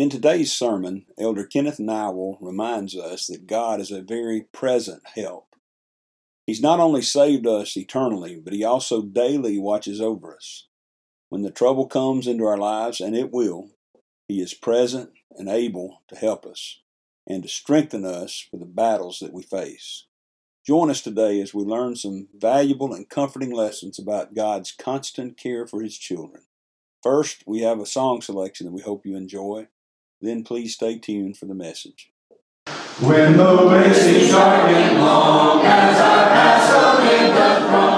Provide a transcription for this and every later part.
In today's sermon, Elder Kenneth Nowell reminds us that God is a very present help. He's not only saved us eternally, but He also daily watches over us. When the trouble comes into our lives, and it will, He is present and able to help us and to strengthen us for the battles that we face. Join us today as we learn some valuable and comforting lessons about God's constant care for His children. First, we have a song selection that we hope you enjoy. Then please stay tuned for the message. When the way seems dark and long as I pass amid the throng.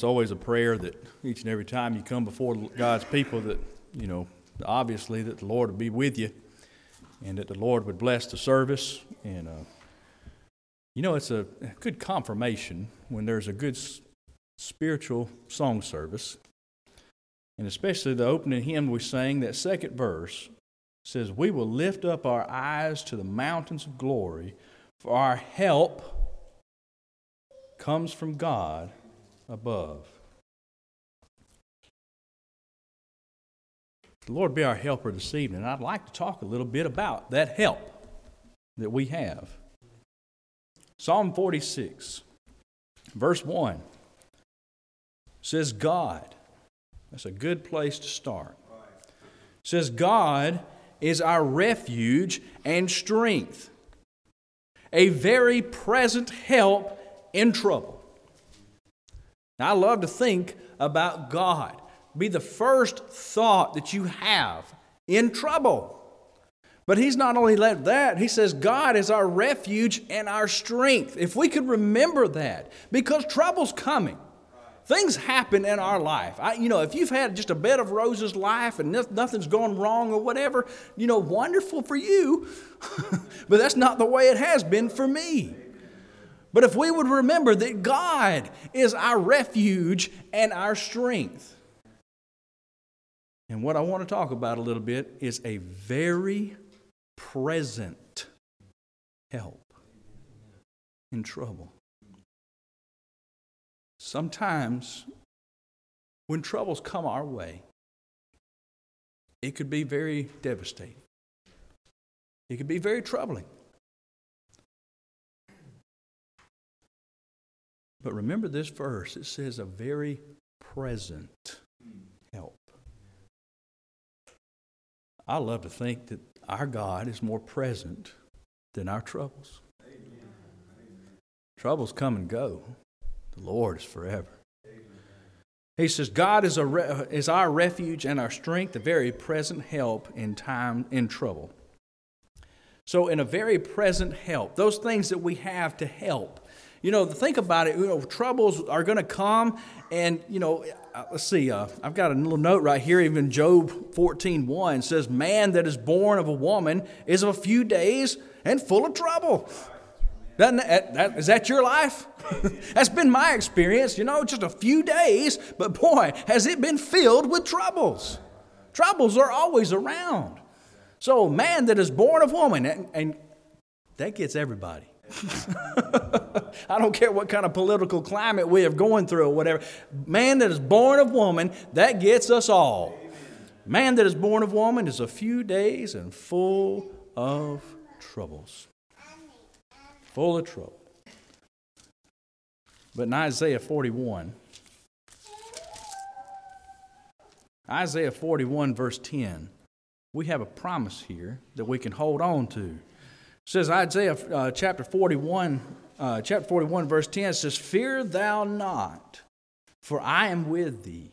It's always a prayer that each and every time you come before God's people that, you know, obviously that the Lord would be with you and that the Lord would bless the service. And, uh, you know, it's a good confirmation when there's a good spiritual song service. And especially the opening hymn we sang, that second verse says, We will lift up our eyes to the mountains of glory, for our help comes from God above. The Lord be our helper this evening. I'd like to talk a little bit about that help that we have. Psalm 46, verse 1 says, God. That's a good place to start. Says, God is our refuge and strength, a very present help in trouble. Now, I love to think about God. Be the first thought that you have in trouble. But he's not only let that, he says, God is our refuge and our strength. If we could remember that, because trouble's coming. Things happen in our life. I, you know, if you've had just a bed of roses life and nothing's going wrong or whatever, you know, wonderful for you. but that's not the way it has been for me. But if we would remember that God is our refuge and our strength. And what I want to talk about a little bit is a very present help in trouble. Sometimes when troubles come our way, it could be very devastating. It could be very troubling. But remember this verse it says a very present help. I love to think that our God is more present than our troubles. Troubles come and go, the Lord is forever. He says, God is, a re- is our refuge and our strength, a very present help in time in trouble. So, in a very present help, those things that we have to help, you know, think about it. You know, troubles are going to come, and you know, uh, let's see. Uh, I've got a little note right here. Even Job 14:1 says, "Man that is born of a woman is of a few days and full of trouble." Doesn't that, that, is that your life? That's been my experience. You know, just a few days, but boy, has it been filled with troubles. Troubles are always around. So, man that is born of woman, and, and that gets everybody. I don't care what kind of political climate we are going through or whatever. Man that is born of woman, that gets us all. Man that is born of woman is a few days and full of troubles. Full of trouble. But in Isaiah 41, Isaiah 41, verse 10, we have a promise here that we can hold on to says Isaiah uh, chapter 41, uh, chapter 41, verse 10 says, Fear thou not, for I am with thee.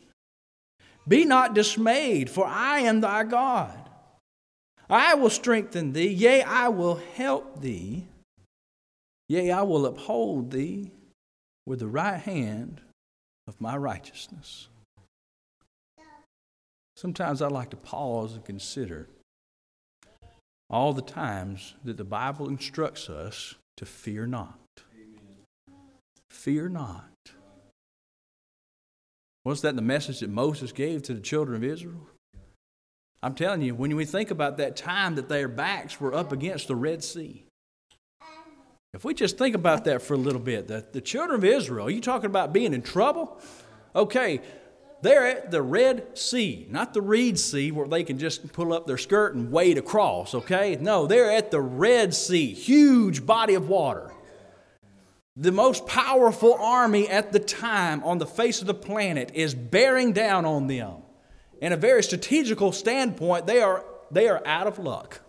Be not dismayed, for I am thy God. I will strengthen thee, yea, I will help thee, yea, I will uphold thee with the right hand of my righteousness. Sometimes I like to pause and consider all the times that the Bible instructs us to fear not. Fear not. Was that the message that Moses gave to the children of Israel? I'm telling you, when we think about that time that their backs were up against the Red Sea, if we just think about that for a little bit, the, the children of Israel, are you talking about being in trouble? Okay, they're at the Red Sea, not the Reed Sea where they can just pull up their skirt and wade across, okay? No, they're at the Red Sea, huge body of water. The most powerful army at the time on the face of the planet is bearing down on them. In a very strategical standpoint, they are, they are out of luck.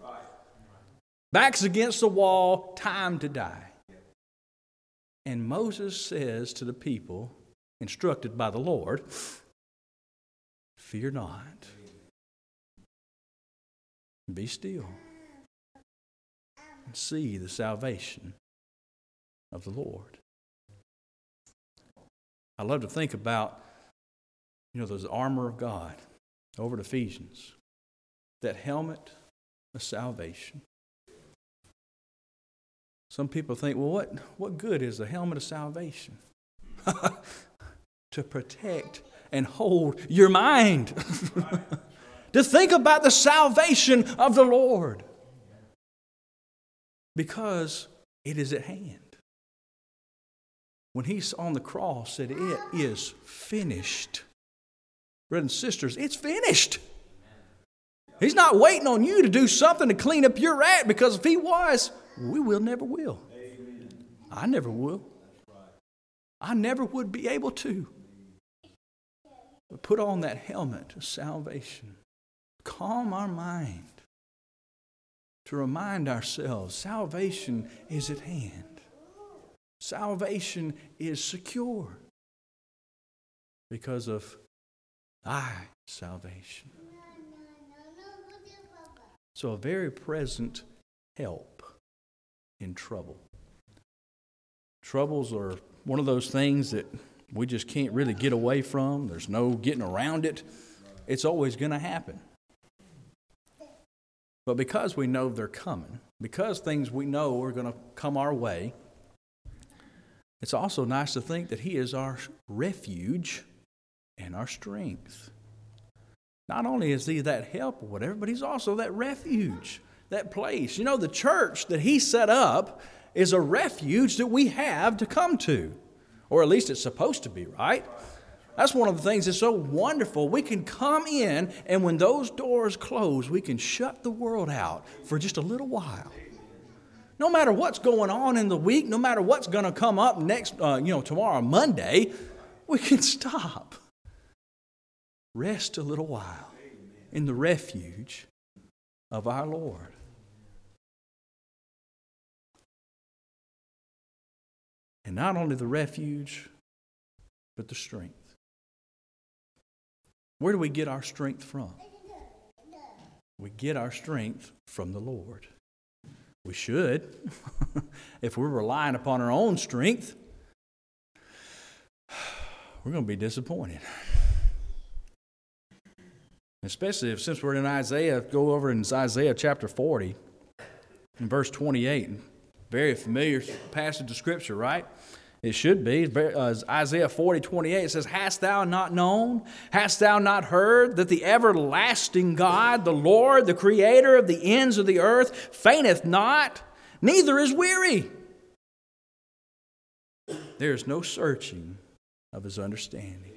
Backs against the wall, time to die. And Moses says to the people, instructed by the Lord, Fear not. Be still and see the salvation of the Lord. I love to think about, you know, those armor of God over to Ephesians, that helmet of salvation. Some people think, well, what, what good is the helmet of salvation? to protect and hold your mind. to think about the salvation of the Lord. Because it is at hand. When he's on the cross, said, It is finished. Brothers and sisters, it's finished. He's not waiting on you to do something to clean up your act because if he was, we will never will. I never will. I never would be able to. Put on that helmet of salvation. Calm our mind to remind ourselves salvation is at hand. Salvation is secure because of thy salvation. So, a very present help in trouble. Troubles are one of those things that we just can't really get away from. There's no getting around it. It's always going to happen. But because we know they're coming, because things we know are going to come our way, it's also nice to think that He is our refuge and our strength. Not only is He that help or whatever, but He's also that refuge, that place. You know, the church that He set up is a refuge that we have to come to, or at least it's supposed to be, right? That's one of the things that's so wonderful. We can come in, and when those doors close, we can shut the world out for just a little while. No matter what's going on in the week, no matter what's going to come up next, uh, you know, tomorrow, Monday, we can stop. Rest a little while in the refuge of our Lord. And not only the refuge, but the strength. Where do we get our strength from? We get our strength from the Lord. We should. if we're relying upon our own strength, we're going to be disappointed. Especially if, since we're in Isaiah, go over in Isaiah chapter 40, in verse 28. Very familiar passage of Scripture, right? It should be. Uh, Isaiah 40, 28 it says, Hast thou not known? Hast thou not heard that the everlasting God, the Lord, the creator of the ends of the earth, fainteth not, neither is weary? There is no searching of his understanding.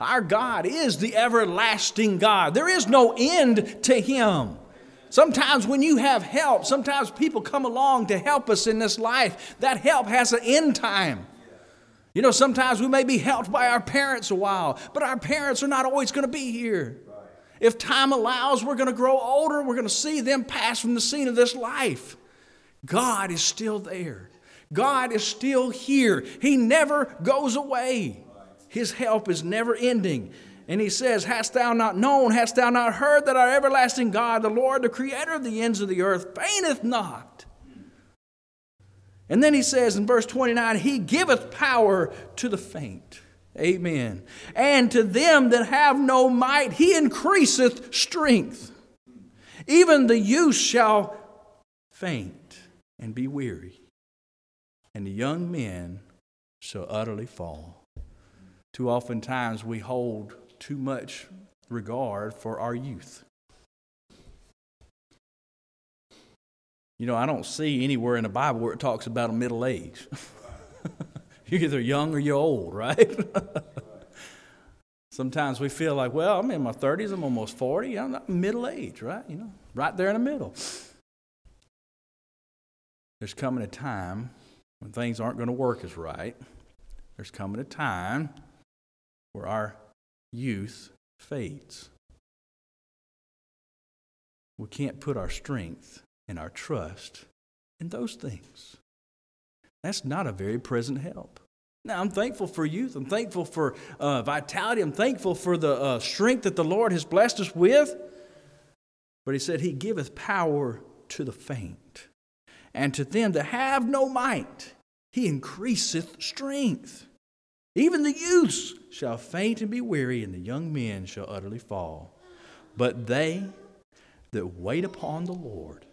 Our God is the everlasting God. There is no end to him. Sometimes when you have help, sometimes people come along to help us in this life. That help has an end time. You know, sometimes we may be helped by our parents a while, but our parents are not always going to be here. If time allows, we're going to grow older. We're going to see them pass from the scene of this life. God is still there. God is still here. He never goes away. His help is never ending. And he says, Hast thou not known, hast thou not heard that our everlasting God, the Lord, the creator of the ends of the earth, fainteth not? And then he says in verse 29, He giveth power to the faint. Amen. And to them that have no might, He increaseth strength. Even the youth shall faint and be weary, and the young men shall utterly fall. Too often times we hold too much regard for our youth. You know, I don't see anywhere in the Bible where it talks about a middle age. you're either young or you're old, right? Sometimes we feel like, well, I'm in my 30s, I'm almost 40, I'm not middle age, right? You know, right there in the middle. There's coming a time when things aren't going to work as right. There's coming a time where our youth fades. We can't put our strength and our trust in those things. That's not a very present help. Now, I'm thankful for youth. I'm thankful for uh, vitality. I'm thankful for the uh, strength that the Lord has blessed us with. But he said, He giveth power to the faint, and to them that have no might, He increaseth strength. Even the youths shall faint and be weary, and the young men shall utterly fall. But they that wait upon the Lord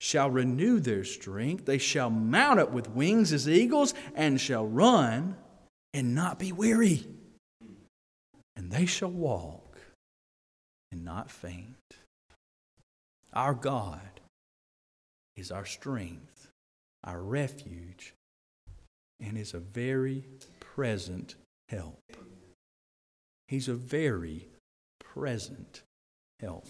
shall renew their strength. They shall mount up with wings as eagles, and shall run and not be weary. And they shall walk and not faint. Our God is our strength, our refuge, and is a very present help. He's a very present help.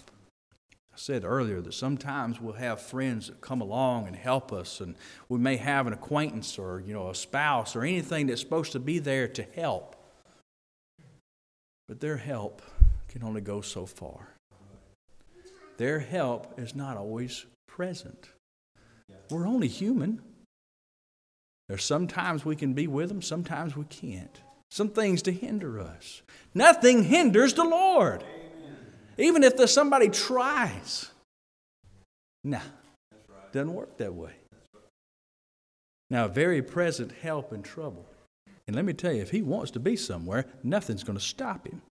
I said earlier that sometimes we'll have friends that come along and help us, and we may have an acquaintance or you know a spouse or anything that's supposed to be there to help. But their help can only go so far. Their help is not always present. We're only human. There's sometimes we can be with them, sometimes we can't. Some things to hinder us. Nothing hinders the Lord. Amen. Even if there's somebody tries. Nah, right. doesn't work that way. Right. Now, very present help in trouble. And let me tell you, if he wants to be somewhere, nothing's going to stop him.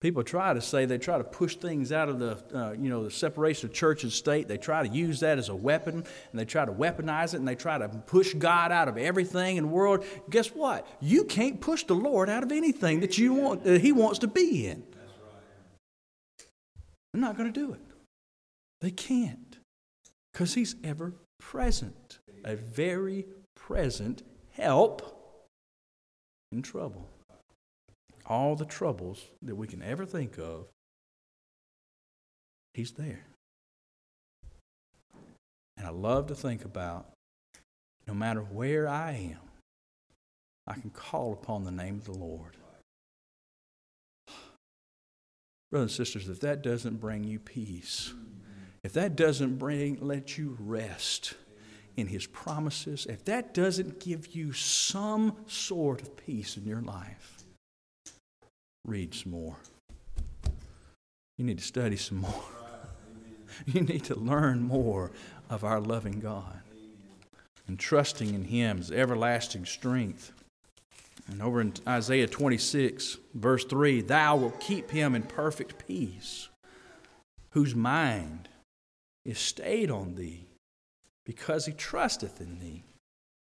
People try to say they try to push things out of the, uh, you know, the separation of church and state. They try to use that as a weapon, and they try to weaponize it, and they try to push God out of everything in the world. Guess what? You can't push the Lord out of anything that you want, that He wants to be in. They're not going to do it. They can't, because He's ever present, a very present help in trouble all the troubles that we can ever think of, He's there. And I love to think about no matter where I am, I can call upon the name of the Lord. Brothers and sisters, if that doesn't bring you peace, if that doesn't bring let you rest in his promises, if that doesn't give you some sort of peace in your life, read some more. You need to study some more. you need to learn more of our loving God and trusting in Him's everlasting strength. And over in Isaiah 26, verse 3, Thou wilt keep him in perfect peace, whose mind is stayed on Thee, because he trusteth in Thee.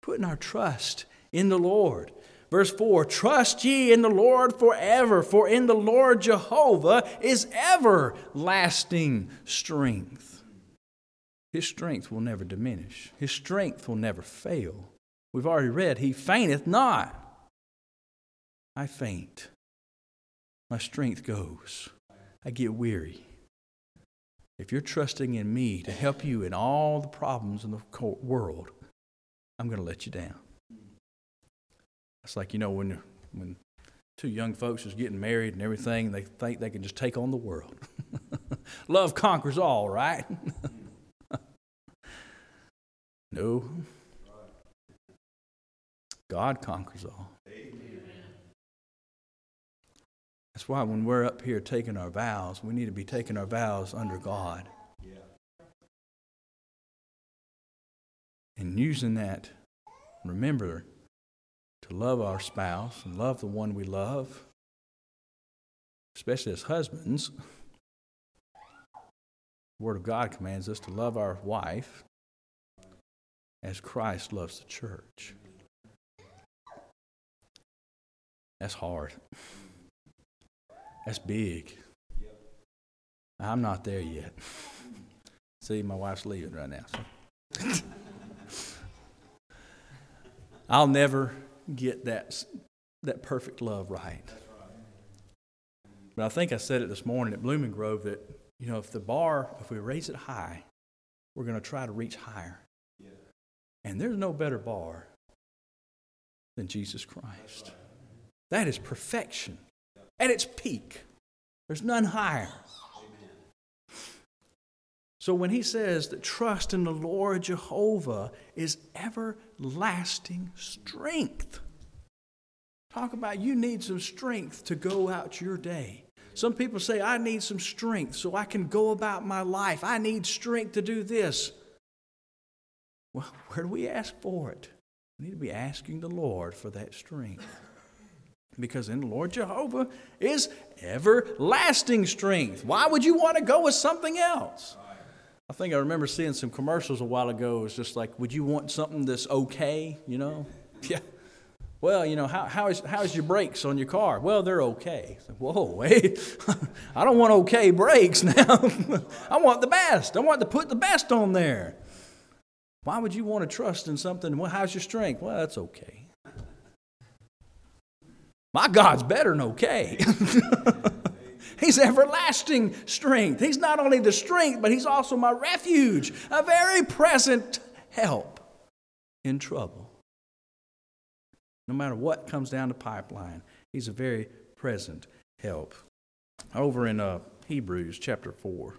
Putting our trust in the Lord. Verse 4 Trust ye in the Lord forever, for in the Lord Jehovah is everlasting strength. His strength will never diminish, His strength will never fail. We've already read, He fainteth not. I faint. My strength goes. I get weary. If you're trusting in me to help you in all the problems in the world, I'm going to let you down. It's like, you know, when, when two young folks is getting married and everything, they think they can just take on the world. Love conquers all, right? no. God conquers all. That's why when we're up here taking our vows, we need to be taking our vows under God. And using that, remember, to love our spouse and love the one we love, especially as husbands. The Word of God commands us to love our wife as Christ loves the church. That's hard. That's big. I'm not there yet. See, my wife's leaving right now. So. I'll never get that, that perfect love right. But I think I said it this morning at Blooming Grove that, you know, if the bar, if we raise it high, we're going to try to reach higher. And there's no better bar than Jesus Christ. That is perfection at its peak. There's none higher. So when he says that trust in the Lord Jehovah is everlasting strength, talk about you need some strength to go out your day. Some people say, I need some strength so I can go about my life. I need strength to do this. Well, where do we ask for it? We need to be asking the Lord for that strength. Because in the Lord Jehovah is everlasting strength. Why would you want to go with something else? I think I remember seeing some commercials a while ago. It's just like, would you want something that's okay? You know? Yeah. Well, you know, how, how, is, how is your brakes on your car? Well, they're okay. Whoa, wait. I don't want okay brakes now. I want the best. I want to put the best on there. Why would you want to trust in something? Well, how's your strength? Well, that's okay. My God's better than okay. He's everlasting strength. He's not only the strength, but He's also my refuge, a very present help in trouble. No matter what comes down the pipeline, He's a very present help. Over in uh, Hebrews chapter 4,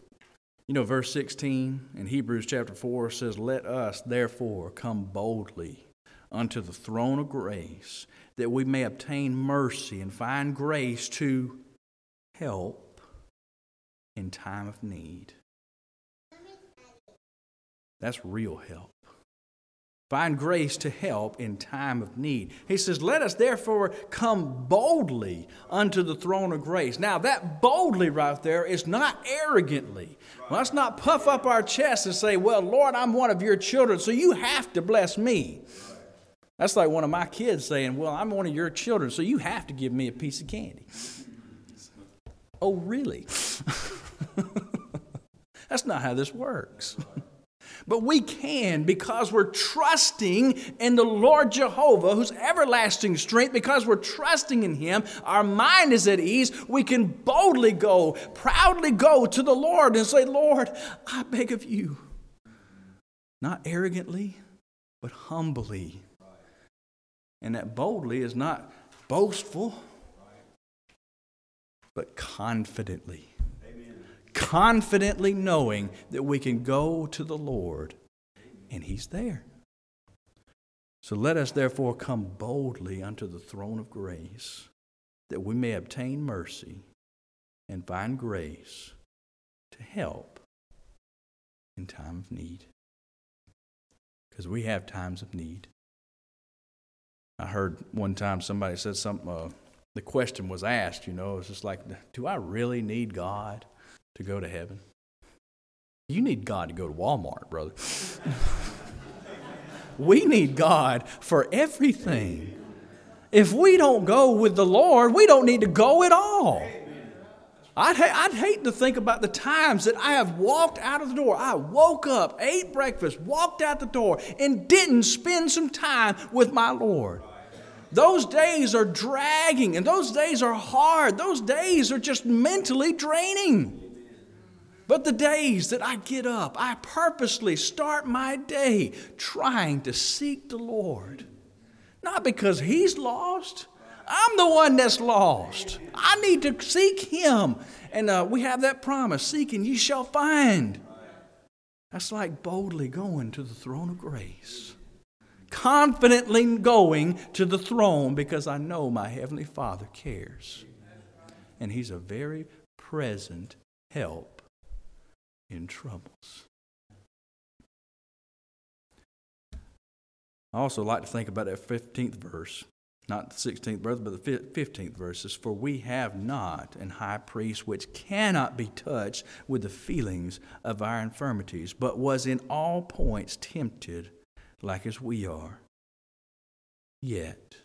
you know, verse 16 in Hebrews chapter 4 says, Let us therefore come boldly unto the throne of grace, that we may obtain mercy and find grace to help in time of need. That's real help. Find grace to help in time of need. He says, Let us therefore come boldly unto the throne of grace. Now, that boldly right there is not arrogantly. Let's not puff up our chest and say, Well, Lord, I'm one of your children, so you have to bless me. That's like one of my kids saying, Well, I'm one of your children, so you have to give me a piece of candy. Oh, really? That's not how this works. But we can because we're trusting in the Lord Jehovah, who's everlasting strength, because we're trusting in Him. Our mind is at ease. We can boldly go, proudly go to the Lord and say, Lord, I beg of you. Not arrogantly, but humbly. And that boldly is not boastful, but confidently confidently knowing that we can go to the Lord and He's there. So let us therefore come boldly unto the throne of grace that we may obtain mercy and find grace to help in time of need. Because we have times of need. I heard one time somebody said something, uh, the question was asked, you know, it's just like, do I really need God? to go to heaven. You need God to go to Walmart, brother. we need God for everything. If we don't go with the Lord, we don't need to go at all. I'd, ha- I'd hate to think about the times that I have walked out of the door. I woke up, ate breakfast, walked out the door, and didn't spend some time with my Lord. Those days are dragging, and those days are hard. Those days are just mentally draining. But the days that I get up, I purposely start my day trying to seek the Lord. Not because He's lost, I'm the one that's lost. I need to seek Him. And uh, we have that promise seek and ye shall find. That's like boldly going to the throne of grace, confidently going to the throne because I know my Heavenly Father cares. And He's a very present help in troubles. I also like to think about that 15th verse, not the 16th verse, but the 15th verse is, For we have not an high priest which cannot be touched with the feelings of our infirmities, but was in all points tempted like as we are, yet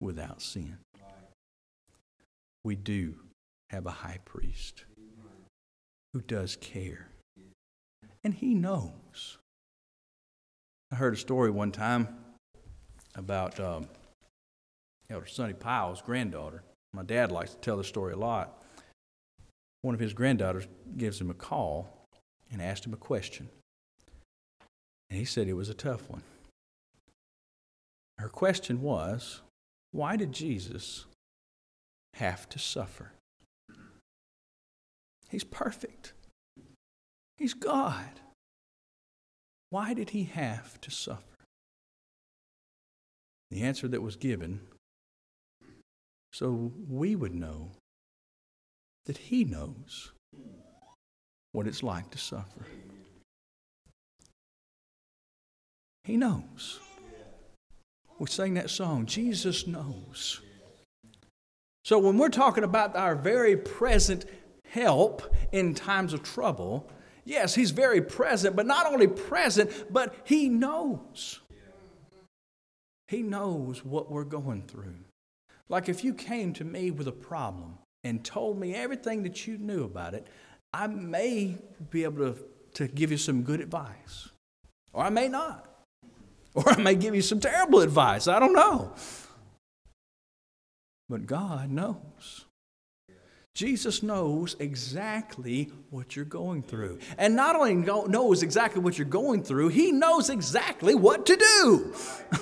without sin. We do have a high priest who does care and He knows. I heard a story one time about um, Elder Sonny Pyle's granddaughter. My dad likes to tell the story a lot. One of his granddaughters gives him a call and asked him a question. And he said it was a tough one. Her question was, Why did Jesus have to suffer? He's perfect. He's God. Why did he have to suffer? The answer that was given so we would know that he knows what it's like to suffer. He knows. We sang that song, Jesus Knows. So when we're talking about our very present help in times of trouble, yes, He's very present, but not only present, but He knows. He knows what we're going through. Like if you came to me with a problem and told me everything that you knew about it, I may be able to, to give you some good advice, or I may not. Or I may give you some terrible advice. I don't know. But God knows. Jesus knows exactly what you're going through. And not only knows exactly what you're going through, He knows exactly what to do.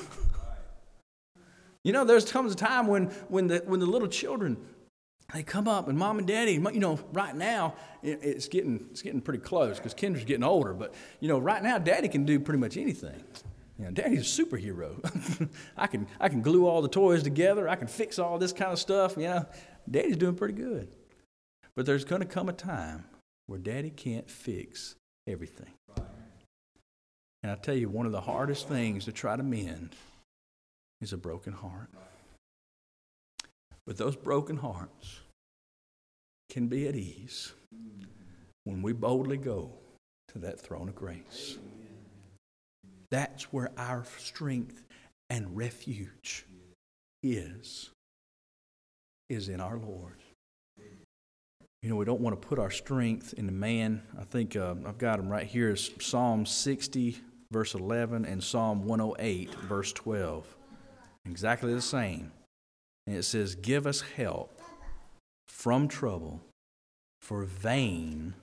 you know, there's comes a time when, when, the, when the little children, they come up and mom and daddy, you know, right now it's getting, it's getting pretty close because Kendra's getting older, but, you know, right now daddy can do pretty much anything. You know, daddy's a superhero. I, can, I can glue all the toys together. I can fix all this kind of stuff. You know, daddy's doing pretty good. But there's going to come a time where daddy can't fix everything. And I tell you, one of the hardest things to try to mend is a broken heart. But those broken hearts can be at ease when we boldly go to that throne of grace. That's where our strength and refuge is, is in our Lord. You know, we don't want to put our strength in the man. I think uh, I've got them right here. Is Psalm 60, verse 11, and Psalm 108, verse 12. Exactly the same. And it says, Give us help from trouble, for vain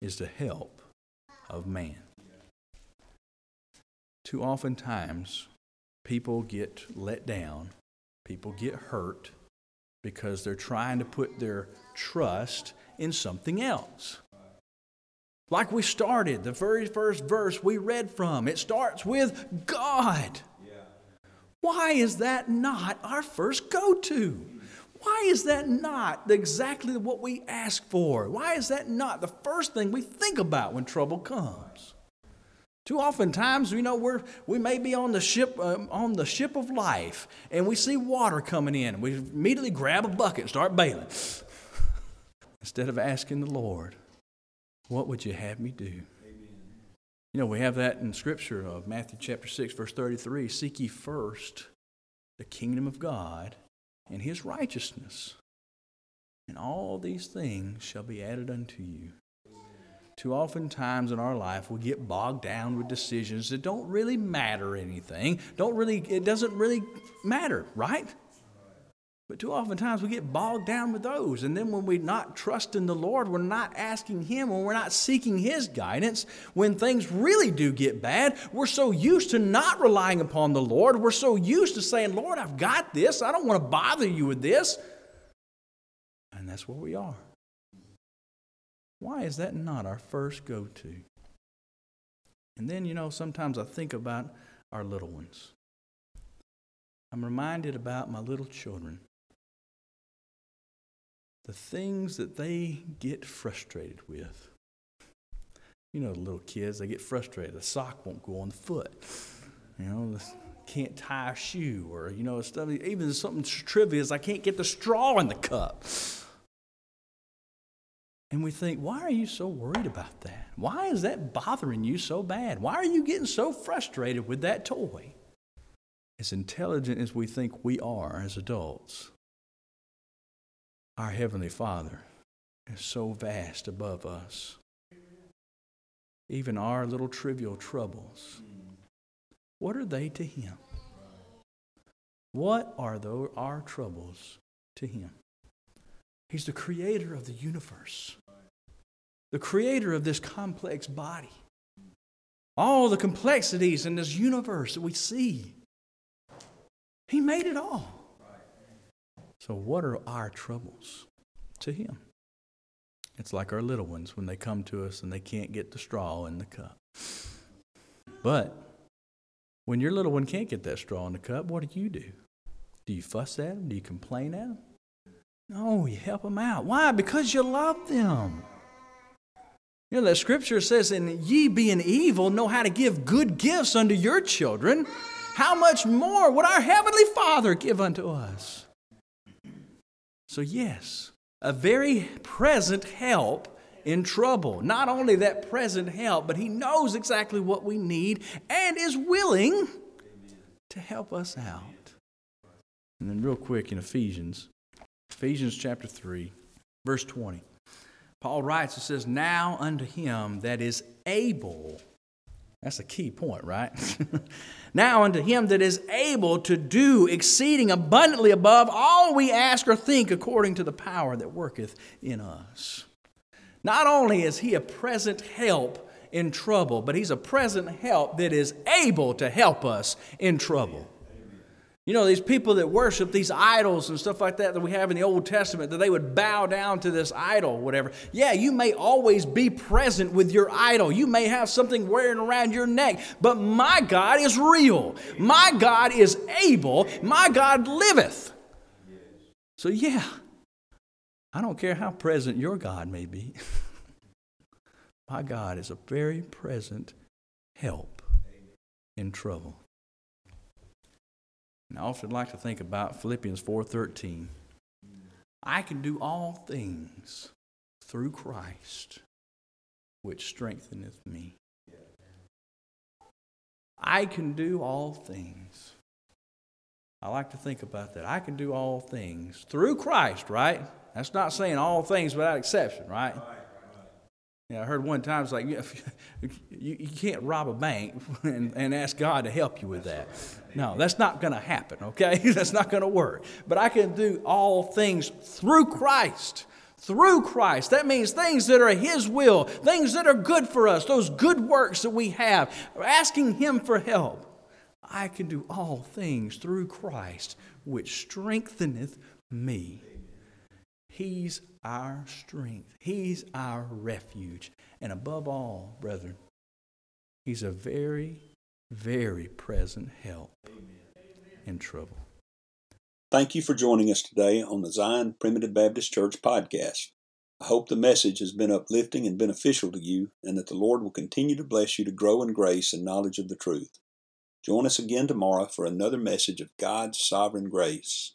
is the help of man. Too often times, people get let down, people get hurt because they're trying to put their trust in something else. Like we started, the very first verse we read from, it starts with God. Why is that not our first go to? Why is that not exactly what we ask for? Why is that not the first thing we think about when trouble comes? Too often times, you know, we're, we may be on the ship um, on the ship of life, and we see water coming in, we immediately grab a bucket and start bailing, instead of asking the Lord, "What would you have me do?" Amen. You know, we have that in Scripture of Matthew chapter six, verse thirty-three: "Seek ye first the kingdom of God and His righteousness, and all these things shall be added unto you." Too often times in our life we get bogged down with decisions that don't really matter anything don't really it doesn't really matter right? But too often times we get bogged down with those and then when we're not trusting the lord we're not asking him when we're not seeking his guidance when things really do get bad we're so used to not relying upon the lord we're so used to saying lord i've got this i don't want to bother you with this. And that's where we are why is that not our first go to? And then, you know, sometimes I think about our little ones. I'm reminded about my little children. The things that they get frustrated with. You know, the little kids, they get frustrated. The sock won't go on the foot. You know, can't tie a shoe, or, you know, stuff, even something trivial as I can't get the straw in the cup. And we think, why are you so worried about that? Why is that bothering you so bad? Why are you getting so frustrated with that toy? As intelligent as we think we are as adults, our Heavenly Father is so vast above us. Even our little trivial troubles, what are they to Him? What are our troubles to Him? He's the creator of the universe, the creator of this complex body. All the complexities in this universe that we see. He made it all. So, what are our troubles to Him? It's like our little ones when they come to us and they can't get the straw in the cup. But when your little one can't get that straw in the cup, what do you do? Do you fuss at them? Do you complain at them? No, you help them out. Why? Because you love them. You know, that scripture says, And ye being evil know how to give good gifts unto your children. how much more would our Heavenly Father give unto us? So, yes, a very present help in trouble. Not only that present help, but He knows exactly what we need and is willing to help us out. And then, real quick in Ephesians, Ephesians chapter 3, verse 20. Paul writes, it says, Now unto him that is able, that's a key point, right? now unto him that is able to do exceeding abundantly above all we ask or think according to the power that worketh in us. Not only is he a present help in trouble, but he's a present help that is able to help us in trouble. You know, these people that worship these idols and stuff like that that we have in the Old Testament, that they would bow down to this idol, whatever. Yeah, you may always be present with your idol. You may have something wearing around your neck, but my God is real. My God is able. My God liveth. So, yeah, I don't care how present your God may be. my God is a very present help in trouble. And I often like to think about Philippians 4:13. I can do all things through Christ, which strengtheneth me. I can do all things. I like to think about that. I can do all things through Christ, right? That's not saying all things without exception, right? Yeah, I heard one time it's like you, you, you can't rob a bank and, and ask God to help you with that. No, that's not going to happen, okay? that's not going to work. But I can do all things through Christ. Through Christ. That means things that are His will, things that are good for us, those good works that we have, asking Him for help. I can do all things through Christ, which strengtheneth me. He's our strength. He's our refuge. And above all, brethren, He's a very, very present help in trouble. Thank you for joining us today on the Zion Primitive Baptist Church podcast. I hope the message has been uplifting and beneficial to you, and that the Lord will continue to bless you to grow in grace and knowledge of the truth. Join us again tomorrow for another message of God's sovereign grace.